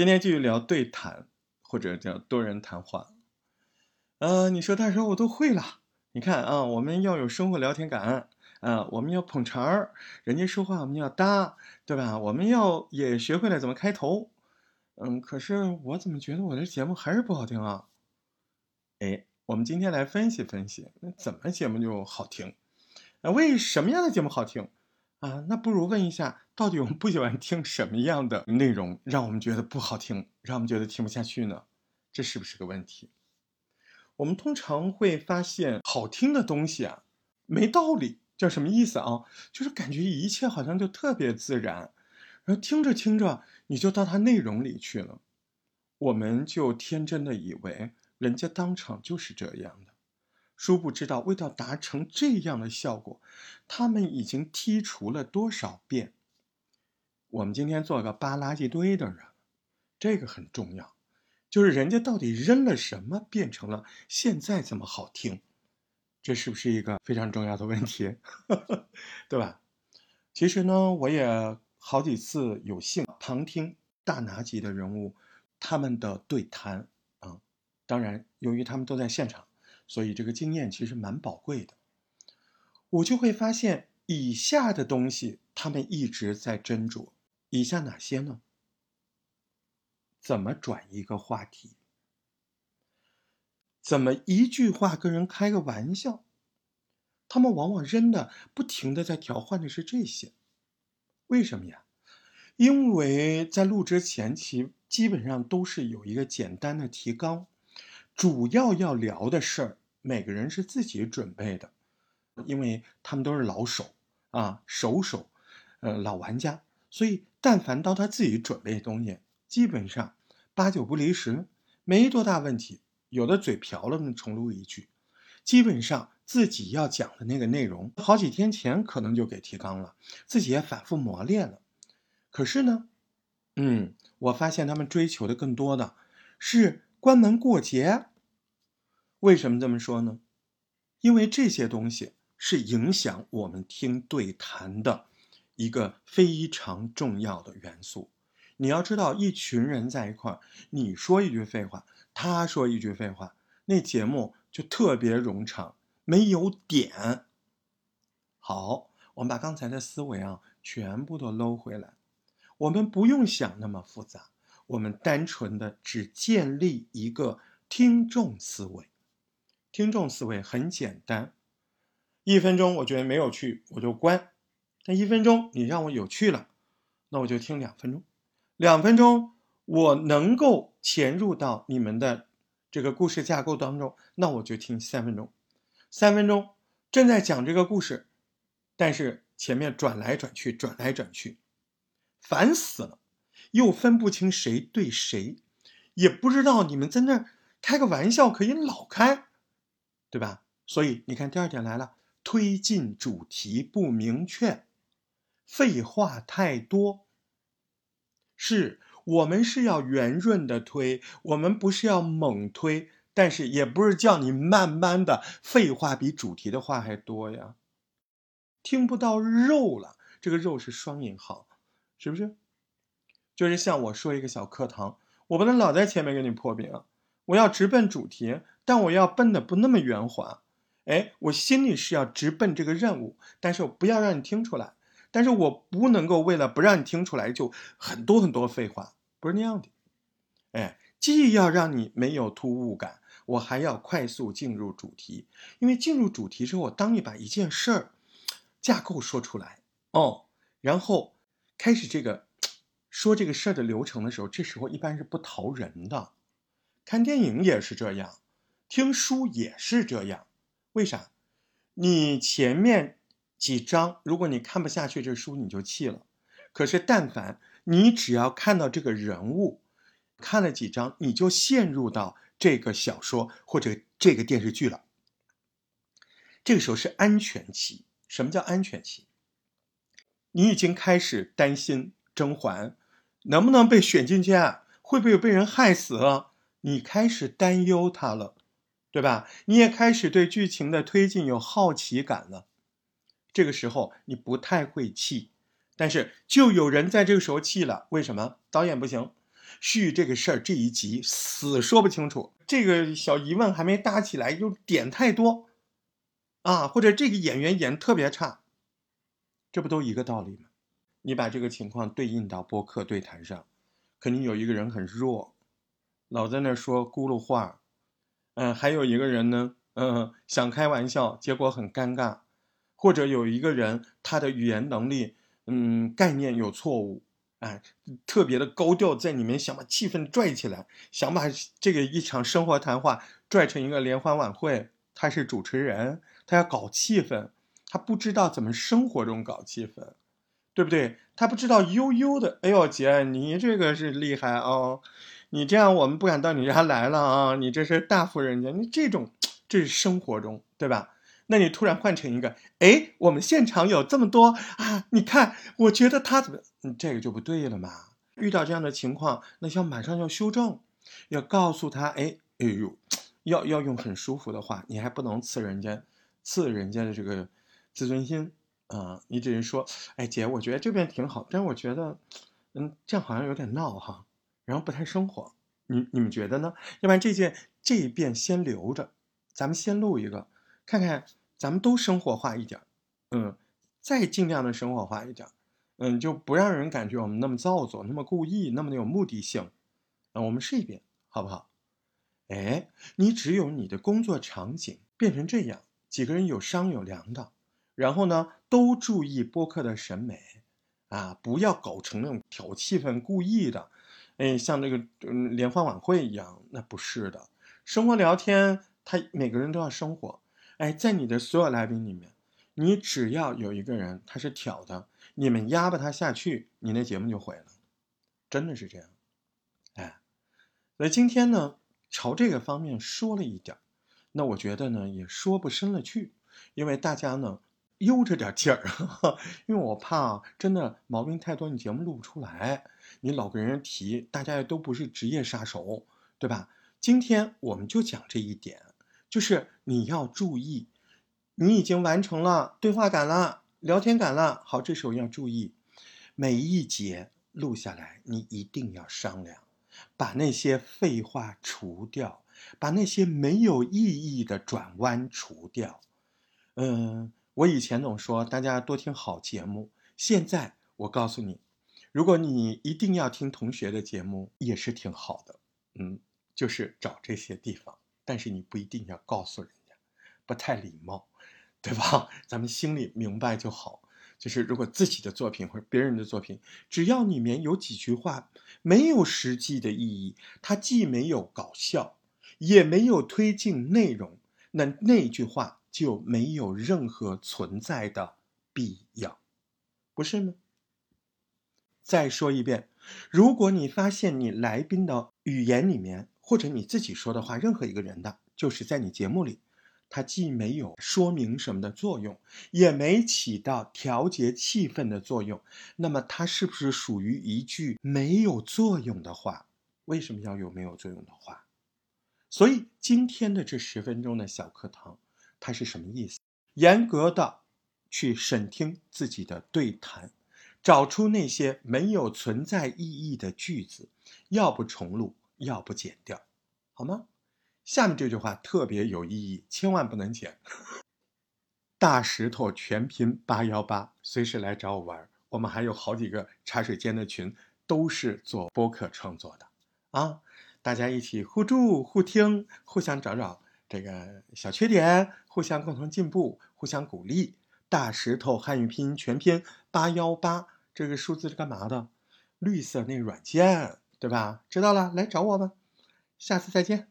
今天继续聊对谈，或者叫多人谈话。呃，你说大叔我都会了。你看啊，我们要有生活聊天感啊，我们要捧场儿，人家说话我们要搭，对吧？我们要也学会了怎么开头。嗯，可是我怎么觉得我的节目还是不好听啊？哎，我们今天来分析分析，那怎么节目就好听？啊，为什么样的节目好听？啊，那不如问一下，到底我们不喜欢听什么样的内容，让我们觉得不好听，让我们觉得听不下去呢？这是不是个问题？我们通常会发现，好听的东西啊，没道理，叫什么意思啊？就是感觉一切好像就特别自然，然后听着听着，你就到它内容里去了，我们就天真的以为人家当场就是这样的，殊不知道为了达成这样的效果，他们已经剔除了多少遍。我们今天做个扒垃圾堆的人，这个很重要。就是人家到底扔了什么，变成了现在这么好听，这是不是一个非常重要的问题，对吧？其实呢，我也好几次有幸旁听大拿级的人物他们的对谈啊，当然由于他们都在现场，所以这个经验其实蛮宝贵的。我就会发现以下的东西，他们一直在斟酌。以下哪些呢？怎么转一个话题？怎么一句话跟人开个玩笑？他们往往扔的不停的在调换的是这些，为什么呀？因为在录之前，其基本上都是有一个简单的提纲，主要要聊的事儿，每个人是自己准备的，因为他们都是老手啊，熟手，呃，老玩家，所以但凡到他自己准备的东西。基本上八九不离十，没多大问题。有的嘴瓢了，重录一句。基本上自己要讲的那个内容，好几天前可能就给提纲了，自己也反复磨练了。可是呢，嗯，我发现他们追求的更多的是关门过节。为什么这么说呢？因为这些东西是影响我们听对谈的一个非常重要的元素。你要知道，一群人在一块儿，你说一句废话，他说一句废话，那节目就特别冗长，没有点。好，我们把刚才的思维啊，全部都搂回来，我们不用想那么复杂，我们单纯的只建立一个听众思维。听众思维很简单，一分钟我觉得没有趣，我就关；但一分钟你让我有趣了，那我就听两分钟。两分钟，我能够潜入到你们的这个故事架构当中，那我就听三分钟。三分钟正在讲这个故事，但是前面转来转去，转来转去，烦死了，又分不清谁对谁，也不知道你们在那儿开个玩笑可以老开，对吧？所以你看，第二点来了，推进主题不明确，废话太多。是我们是要圆润的推，我们不是要猛推，但是也不是叫你慢慢的废话比主题的话还多呀，听不到肉了，这个肉是双引号，是不是？就是像我说一个小课堂，我不能老在前面给你破饼，我要直奔主题，但我要奔的不那么圆滑，哎，我心里是要直奔这个任务，但是我不要让你听出来。但是我不能够为了不让你听出来就很多很多废话，不是那样的。哎，既要让你没有突兀感，我还要快速进入主题。因为进入主题之后，当你把一件事儿架构说出来哦，然后开始这个说这个事儿的流程的时候，这时候一般是不逃人的。看电影也是这样，听书也是这样。为啥？你前面。几章，如果你看不下去这书，你就弃了。可是，但凡你只要看到这个人物，看了几章，你就陷入到这个小说或者这个电视剧了。这个时候是安全期。什么叫安全期？你已经开始担心甄嬛能不能被选进去啊，会不会被人害死了？你开始担忧她了，对吧？你也开始对剧情的推进有好奇感了。这个时候你不太会气，但是就有人在这个时候气了。为什么导演不行？续这个事儿这一集死说不清楚，这个小疑问还没搭起来，就点太多，啊，或者这个演员演特别差，这不都一个道理吗？你把这个情况对应到播客对谈上，肯定有一个人很弱，老在那说咕噜话，嗯，还有一个人呢，嗯，想开玩笑，结果很尴尬，或者有一个人他的语言能力，嗯，概念有错误，哎，特别的高调，在里面想把气氛拽起来，想把这个一场生活谈话拽成一个联欢晚会，他是主持人，他要搞气氛，他不知道怎么生活中搞气氛。对不对？他不知道悠悠的。哎呦，姐，你这个是厉害哦！你这样我们不敢到你家来了啊！你这是大户人家，你这种这是生活中，对吧？那你突然换成一个，哎，我们现场有这么多啊！你看，我觉得他怎么，这个就不对了嘛。遇到这样的情况，那要马上要修正，要告诉他，哎，哎呦，要要用很舒服的话，你还不能刺人家，刺人家的这个自尊心。啊，你只是说，哎，姐，我觉得这边挺好，但是我觉得，嗯，这样好像有点闹哈，然后不太生活。你你们觉得呢？要不然这件这一遍先留着，咱们先录一个，看看咱们都生活化一点，嗯，再尽量的生活化一点，嗯，就不让人感觉我们那么造作，那么故意，那么的有目的性。嗯，我们试一遍，好不好？哎，你只有你的工作场景变成这样，几个人有商有量的。然后呢，都注意播客的审美，啊，不要搞成那种挑气氛、故意的，哎，像那个嗯联欢晚会一样，那不是的。生活聊天，他每个人都要生活，哎，在你的所有来宾里面，你只要有一个人他是挑的，你们压不他下去，你那节目就毁了，真的是这样，哎，那今天呢，朝这个方面说了一点，那我觉得呢，也说不深了去，因为大家呢。悠着点劲儿，因为我怕真的毛病太多，你节目录不出来。你老跟人提，大家都不是职业杀手，对吧？今天我们就讲这一点，就是你要注意，你已经完成了对话感了，聊天感了。好，这时候要注意，每一节录下来，你一定要商量，把那些废话除掉，把那些没有意义的转弯除掉。嗯。我以前总说大家多听好节目，现在我告诉你，如果你一定要听同学的节目，也是挺好的，嗯，就是找这些地方，但是你不一定要告诉人家，不太礼貌，对吧？咱们心里明白就好。就是如果自己的作品或者别人的作品，只要里面有几句话没有实际的意义，它既没有搞笑，也没有推进内容，那那句话。就没有任何存在的必要，不是吗？再说一遍，如果你发现你来宾的语言里面，或者你自己说的话，任何一个人的，就是在你节目里，它既没有说明什么的作用，也没起到调节气氛的作用，那么它是不是属于一句没有作用的话？为什么要有没有作用的话？所以今天的这十分钟的小课堂。它是什么意思？严格的去审听自己的对谈，找出那些没有存在意义的句子，要不重录，要不剪掉，好吗？下面这句话特别有意义，千万不能剪。大石头全拼八幺八，随时来找我玩。我们还有好几个茶水间的群，都是做播客创作的啊，大家一起互助互听，互相找找。这个小缺点，互相共同进步，互相鼓励。大石头汉语拼音全拼八幺八，这个数字是干嘛的？绿色那软件，对吧？知道了，来找我吧。下次再见。